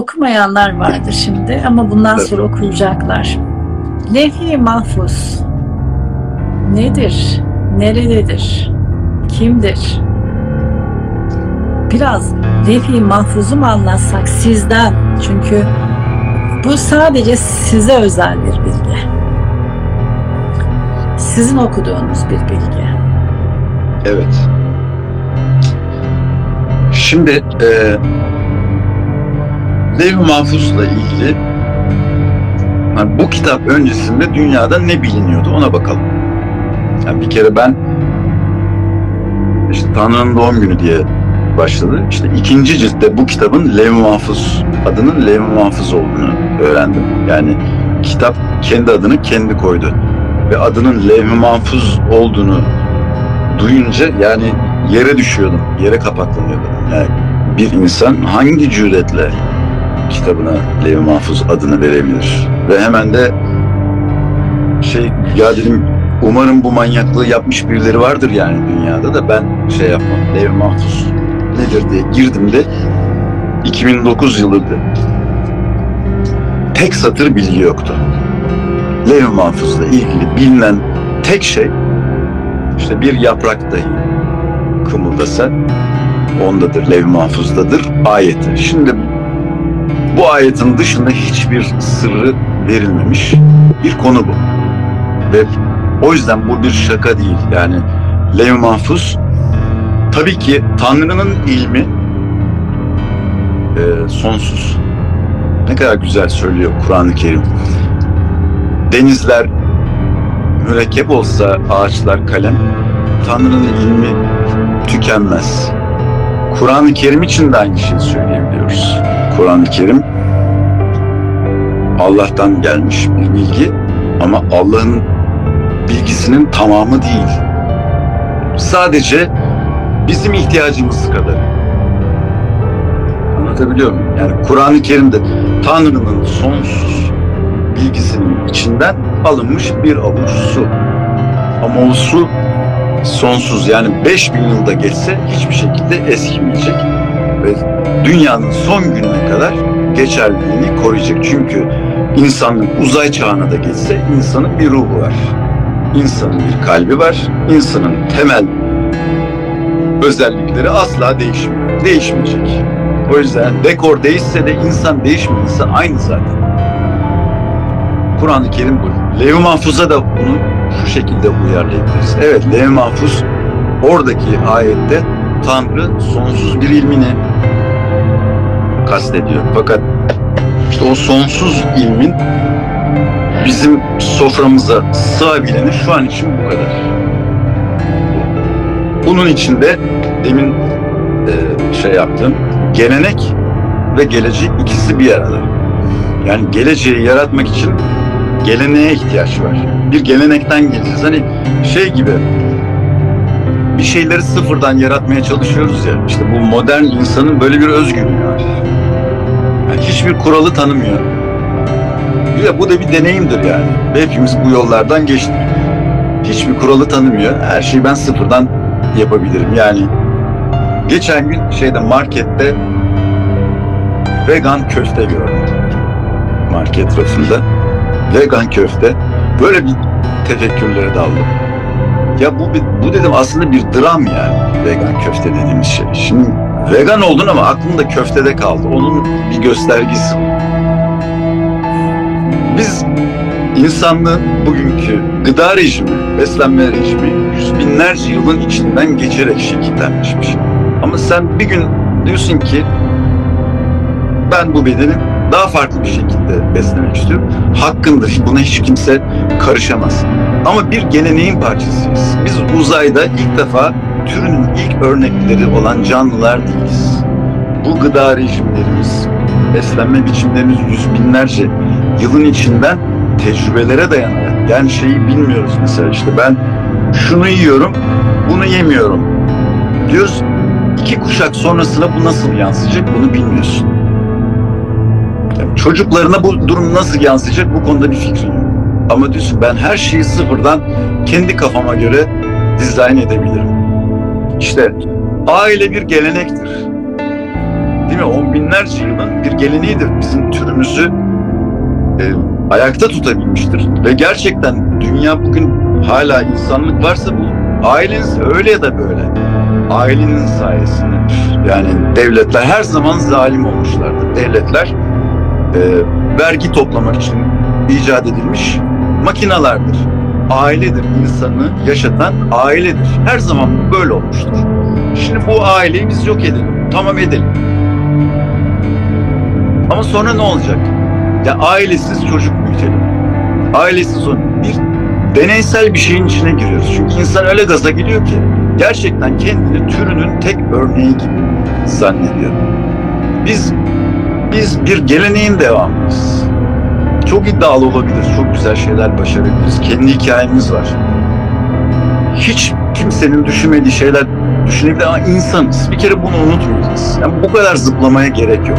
okumayanlar vardır şimdi ama bundan sonra okuyacaklar. Levh-i Mahfuz nedir? Nerededir? Kimdir? Biraz Levh-i Mahfuz'u mu anlatsak sizden? Çünkü bu sadece size özel bir bilgi. Sizin okuduğunuz bir bilgi. Evet. Şimdi e, Levh-i Mahfuz'la ilgili yani bu kitap öncesinde dünyada ne biliniyordu ona bakalım. Yani bir kere ben işte Tanrı'nın doğum günü diye başladı. İşte ikinci ciltte bu kitabın Levh-i Mahfuz adının Levh-i Mahfuz olduğunu öğrendim. Yani kitap kendi adını kendi koydu. Ve adının Levh-i Mahfuz olduğunu duyunca yani yere düşüyordum. Yere kapaklanıyordum. Yani bir insan hangi cüretle kitabına Levh-i Mahfuz adını verebilir? Ve hemen de şey ya dedim umarım bu manyaklığı yapmış birileri vardır yani dünyada da ben şey yapmam. Levh-i Mahfuz nedir diye girdim de 2009 yılıydı. Tek satır bilgi yoktu. Levh-i Mahfuz'la ilgili bilinen tek şey işte bir yaprak dahi kımıldasa ondadır, Levh-i Mahfuz'dadır ayeti. Şimdi bu ayetin dışında hiçbir sırrı verilmemiş bir konu bu. Ve o yüzden bu bir şaka değil. Yani Levh-i Mahfuz tabii ki Tanrı'nın ilmi e, sonsuz. Ne kadar güzel söylüyor Kur'an-ı Kerim. Denizler mürekkep olsa ağaçlar kalem, Tanrı'nın ilmi tükenmez. Kur'an-ı Kerim için de aynı şeyi söyleyebiliyoruz. Kur'an-ı Kerim Allah'tan gelmiş bir bilgi ama Allah'ın bilgisinin tamamı değil. Sadece bizim ihtiyacımız kadar. Anlatabiliyor muyum? Yani Kur'an-ı Kerim'de Tanrı'nın sonsuz bilgisinin içinden alınmış bir avuç su. Ama o su sonsuz yani 5000 yılda geçse hiçbir şekilde eskimeyecek ve dünyanın son gününe kadar geçerliliğini koruyacak. Çünkü insanlık uzay çağına da geçse insanın bir ruhu var. İnsanın bir kalbi var. İnsanın temel özellikleri asla değişmiyor. Değişmeyecek. O yüzden dekor değişse de insan değişmiyor. İnsan aynı zaten. Kur'an-ı Kerim bu. Levh-i Mahfuz'a da bunu şu şekilde uyarlayabiliriz. Evet, Levh-i Mahfuz oradaki ayette Tanrı sonsuz bir ilmini kastediyor. Fakat işte o sonsuz ilmin bizim soframıza sığabileni şu an için bu kadar. Bunun içinde demin e, şey yaptım. Gelenek ve gelecek ikisi bir arada. Yani geleceği yaratmak için geleneğe ihtiyaç var. Bir gelenekten geleceğiz. Hani şey gibi bir şeyleri sıfırdan yaratmaya çalışıyoruz ya. İşte bu modern insanın böyle bir özgürlüğü var. Yani hiçbir kuralı tanımıyor. Ya bu da bir deneyimdir yani. Hepimiz bu yollardan geçtik. Hiçbir kuralı tanımıyor. Her şeyi ben sıfırdan yapabilirim. Yani geçen gün şeyde markette vegan köfte gördüm. Market rafında. Vegan köfte. Böyle bir tefekkürlere daldım. Ya bu, bu dedim aslında bir dram yani vegan köfte dediğimiz şey. Şimdi vegan oldun ama aklında köftede kaldı. Onun bir göstergesi. Biz insanlığın bugünkü gıda rejimi, beslenme rejimi yüz binlerce yılın içinden geçerek şekillenmişmiş. Ama sen bir gün diyorsun ki ben bu bedeni daha farklı bir şekilde beslemek istiyorum. Hakkındır. Buna hiç kimse karışamaz. Ama bir geleneğin parçasıyız. Biz uzayda ilk defa türünün ilk örnekleri olan canlılar değiliz. Bu gıda rejimlerimiz, beslenme biçimlerimiz yüz binlerce yılın içinden tecrübelere dayanarak. Yani şeyi bilmiyoruz mesela işte ben şunu yiyorum, bunu yemiyorum diyoruz. İki kuşak sonrasına bu nasıl yansıyacak bunu bilmiyorsun. Yani çocuklarına bu durum nasıl yansıyacak bu konuda bir fikrin yok. Ama diyorsun ben her şeyi sıfırdan kendi kafama göre dizayn edebilirim. İşte aile bir gelenektir. değil mi? On binlerce yılın bir geleneğidir. Bizim türümüzü e, ayakta tutabilmiştir. Ve gerçekten dünya bugün hala insanlık varsa bu aileniz öyle ya da böyle. Ailenin sayesinde. Yani devletler her zaman zalim olmuşlardır. Devletler e, vergi toplamak için icat edilmiş makinalardır. Ailedir. insanı yaşatan ailedir. Her zaman böyle olmuştur. Şimdi bu aileyi biz yok edelim. Tamam edelim. Ama sonra ne olacak? Ya ailesiz çocuk büyütelim. Ailesiz o bir deneysel bir şeyin içine giriyoruz. Çünkü insan öyle gaza geliyor ki gerçekten kendini türünün tek örneği gibi zannediyor. Biz biz bir geleneğin devamıyız. Çok iddialı olabiliriz, çok güzel şeyler başarabiliriz. Kendi hikayemiz var. Hiç kimsenin düşünmediği şeyler düşünebilir ama insanız. Bir kere bunu unutmayacağız. Yani bu kadar zıplamaya gerek yok.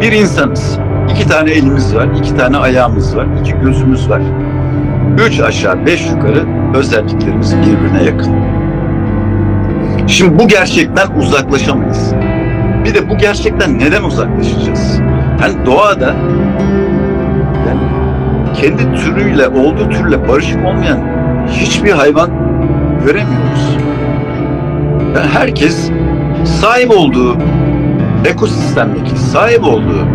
Bir insanız. İki tane elimiz var, iki tane ayağımız var, iki gözümüz var. Üç aşağı, beş yukarı özelliklerimiz birbirine yakın. Şimdi bu gerçekten uzaklaşamayız. Bir de bu gerçekten neden uzaklaşacağız? Hani doğada yani kendi türüyle, olduğu türle barışık olmayan hiçbir hayvan göremiyoruz. Yani herkes sahip olduğu ekosistemdeki sahip olduğu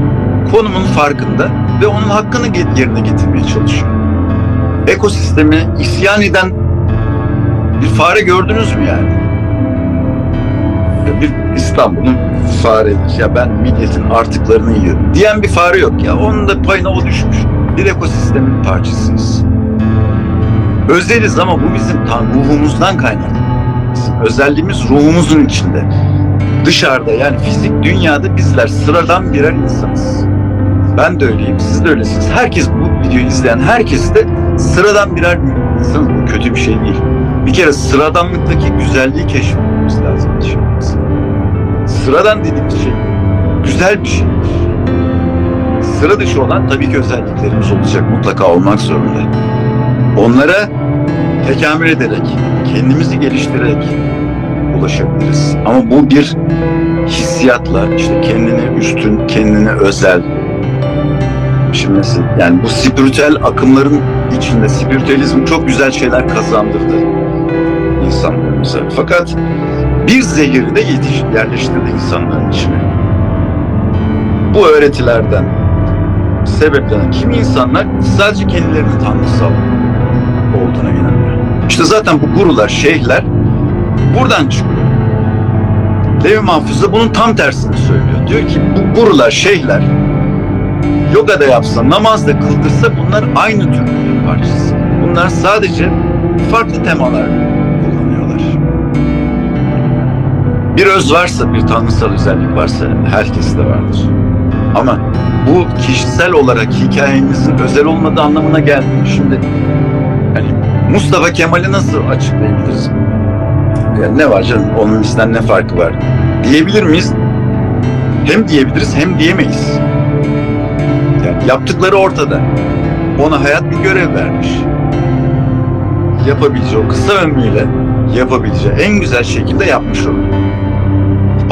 konumun farkında ve onun hakkını yerine getirmeye çalışıyor. Ekosistemi isyan eden bir fare gördünüz mü yani? Bir İstanbul'un faredir. Ya ben milletin artıklarını yiyorum diyen bir fare yok ya. Onun da payına o düşmüş. Bir ekosistemin parçasıyız. Özeliz ama bu bizim ruhumuzdan kaynaklı. Bizim özelliğimiz ruhumuzun içinde. Dışarıda yani fizik dünyada bizler sıradan birer insanız. Ben de öyleyim, siz de öylesiniz. Herkes bu videoyu izleyen herkes de sıradan birer insanız. Bu kötü bir şey değil. Bir kere sıradanlıktaki güzelliği lazım. Sıradan dediğimiz şey güzel bir şey. Sıra dışı olan tabii ki özelliklerimiz olacak. Mutlaka olmak zorunda. Onlara tekamül ederek, kendimizi geliştirerek ulaşabiliriz. Ama bu bir hissiyatla işte kendini üstün, kendini özel, Şimdi yani bu spiritüel akımların içinde spiritüalizm çok güzel şeyler kazandırdı insanlarımıza. Fakat bir zehiri de yetiş, yerleştirdi insanların içine. Bu öğretilerden sebeplenen kimi insanlar sadece kendilerinin tanrısal olduğuna inanıyor. İşte zaten bu gurular, şeyhler buradan çıkıyor. Levi Mahfuz da bunun tam tersini söylüyor. Diyor ki bu gurular, şeyhler yoga da yapsa, namaz da kıldırsa bunlar aynı türün bir parçası. Bunlar sadece farklı temalar Bir öz varsa, bir tanrısal özellik varsa herkes de vardır. Ama bu kişisel olarak hikayenizin özel olmadığı anlamına gelmiyor. Şimdi hani Mustafa Kemal'i nasıl açıklayabiliriz? Yani ne var canım? Onun bizden ne farkı var? Diyebilir miyiz? Hem diyebiliriz hem diyemeyiz. Yani yaptıkları ortada. Ona hayat bir görev vermiş. Yapabileceği o kısa ömrüyle yapabileceği en güzel şekilde yapmış onu.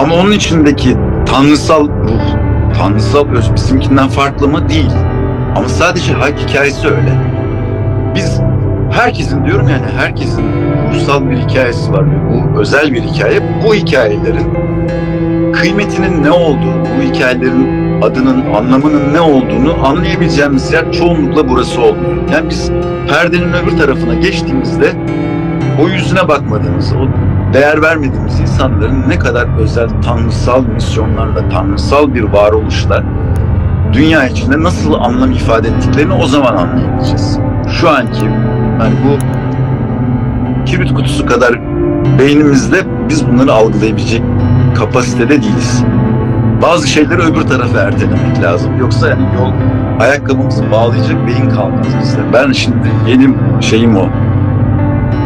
Ama onun içindeki tanrısal ruh, tanrısal öz bizimkinden farklı mı? Değil. Ama sadece hayat hikayesi öyle. Biz herkesin diyorum yani herkesin ruhsal bir hikayesi var. Bu özel bir hikaye. Bu hikayelerin kıymetinin ne olduğu, bu hikayelerin adının, anlamının ne olduğunu anlayabileceğimiz yer çoğunlukla burası olmuyor. Yani biz perdenin öbür tarafına geçtiğimizde o yüzüne bakmadığımız, o değer vermediğimiz insanların ne kadar özel tanrısal misyonlarla, tanrısal bir varoluşla dünya içinde nasıl anlam ifade ettiklerini o zaman anlayabileceğiz. Şu anki yani bu kibrit kutusu kadar beynimizde biz bunları algılayabilecek kapasitede değiliz. Bazı şeyleri öbür tarafa ertelemek lazım. Yoksa yani yol ayakkabımızı bağlayacak beyin kalmaz bizde. Ben şimdi benim şeyim o.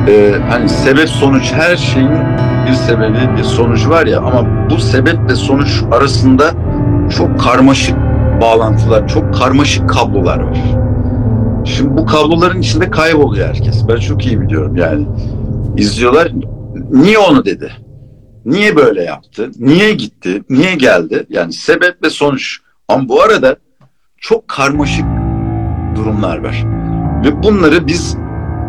Ee, hani sebep sonuç her şeyin bir sebebi bir sonucu var ya ama bu sebep ve sonuç arasında çok karmaşık bağlantılar, çok karmaşık kablolar var. Şimdi bu kabloların içinde kayboluyor herkes. Ben çok iyi biliyorum yani. İzliyorlar. Niye onu dedi? Niye böyle yaptı? Niye gitti? Niye geldi? Yani sebep ve sonuç. Ama bu arada çok karmaşık durumlar var. Ve bunları biz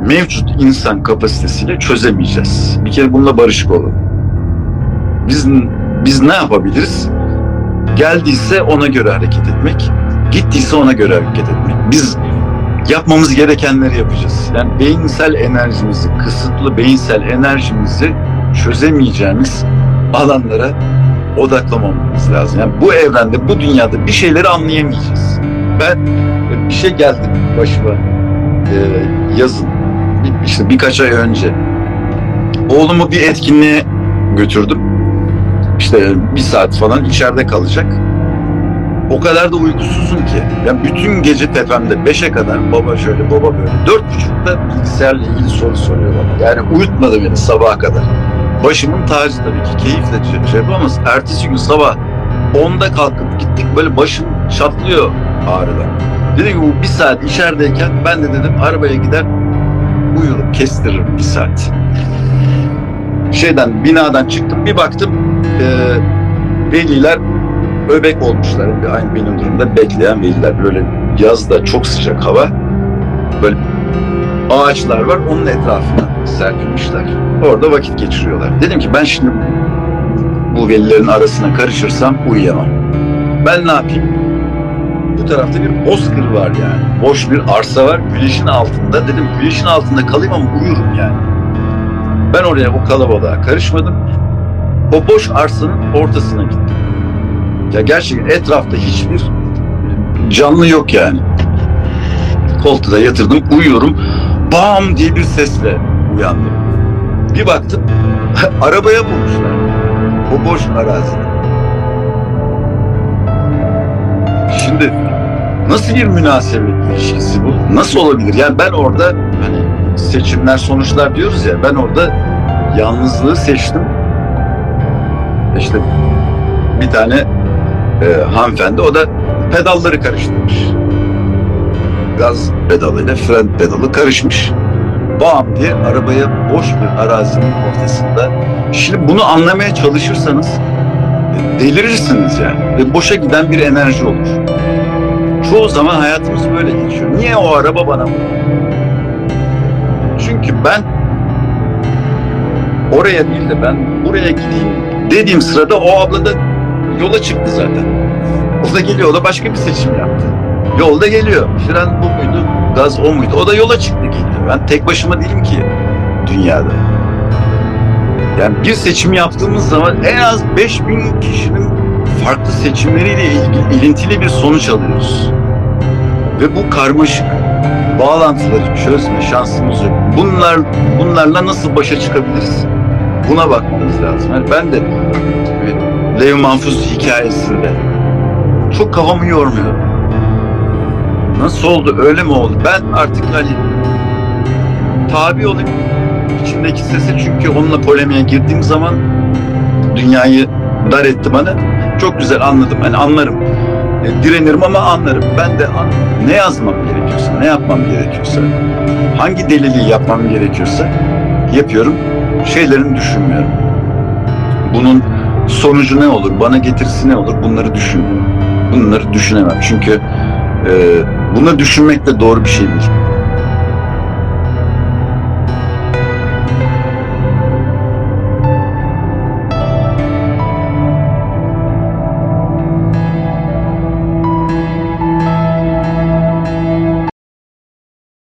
mevcut insan kapasitesiyle çözemeyeceğiz. Bir kere bununla barışık olalım. Biz biz ne yapabiliriz? Geldiyse ona göre hareket etmek, gittiyse ona göre hareket etmek. Biz yapmamız gerekenleri yapacağız. Yani beyinsel enerjimizi, kısıtlı beyinsel enerjimizi çözemeyeceğimiz alanlara odaklamamamız lazım. Yani bu evrende, bu dünyada bir şeyleri anlayamayacağız. Ben bir şey geldi başıma e, yazın, işte birkaç ay önce. Oğlumu bir etkinliğe götürdüm. İşte bir saat falan içeride kalacak. O kadar da uykusuzum ki. Yani bütün gece tepemde beşe kadar baba şöyle baba böyle. Dört buçukta bilgisayarla ilgili soru soruyor bana. Yani uyutmadı beni sabaha kadar. Başımın tacı tabii ki. Keyifle şey- şey yapamaz. Ertesi gün sabah 10'da kalkıp gittik böyle başım çatlıyor ağrıdan. Dedi ki bu bir saat içerideyken ben de dedim arabaya gider uyurum kestiririm bir saat. Şeyden binadan çıktım bir baktım e, veliler öbek olmuşlar. Aynı benim durumda bekleyen veliler. Böyle yazda çok sıcak hava. Böyle ağaçlar var. Onun etrafına serpilmişler. Orada vakit geçiriyorlar. Dedim ki ben şimdi bu velilerin arasına karışırsam uyuyamam. Ben ne yapayım? Tarafta bir bozkır var yani. Boş bir arsa var. Güneşin altında. Dedim güneşin altında kalayım ama uyurum yani. Ben oraya o kalabalığa karışmadım. O boş arsanın ortasına gittim. Ya gerçekten etrafta hiçbir canlı yok yani. Koltuğa yatırdım, uyuyorum. Bam diye bir sesle uyandım. Bir baktım, arabaya bulmuşlar. O boş arazide. Şimdi nasıl bir münasebet ilişkisi bu? Nasıl olabilir? Yani ben orada hani seçimler sonuçlar diyoruz ya ben orada yalnızlığı seçtim. İşte bir tane e, hanımefendi o da pedalları karıştırmış. Gaz pedalıyla fren pedalı karışmış. Bam diye arabaya boş bir arazinin ortasında. Şimdi bunu anlamaya çalışırsanız e, delirirsiniz yani. Ve boşa giden bir enerji olur. Çoğu zaman hayatımız böyle geçiyor. Niye o araba bana? Çünkü ben oraya değil de ben buraya gideyim dediğim sırada o abla da yola çıktı zaten. O da geliyor, o da başka bir seçim yaptı. Yolda geliyor. Fren bu muydu, gaz o muydu? O da yola çıktı geliyor. Ben tek başıma değilim ki dünyada. Yani bir seçim yaptığımız zaman en az 5000 kişinin farklı seçimleriyle ilgili, ilintili bir sonuç alıyoruz. Ve bu karmaşık bağlantıları çözme şansımız yok. Bunlar bunlarla nasıl başa çıkabiliriz? Buna bakmamız lazım. Yani ben de Lev Mahfuz hikayesinde çok kafamı yormuyor. Nasıl oldu? Öyle mi oldu? Ben artık hani tabi olayım içimdeki sese çünkü onunla polemiğe girdiğim zaman dünyayı dar etti bana. Çok güzel anladım. Hani anlarım. E, direnirim ama anlarım. Ben de an- ne yazmam gerekiyorsa, ne yapmam gerekiyorsa, hangi deliliği yapmam gerekiyorsa yapıyorum. Şeylerini düşünmüyorum. Bunun sonucu ne olur, bana getirisi ne olur bunları düşünmüyorum. Bunları düşünemem. Çünkü e, bunları düşünmek de doğru bir şey değil.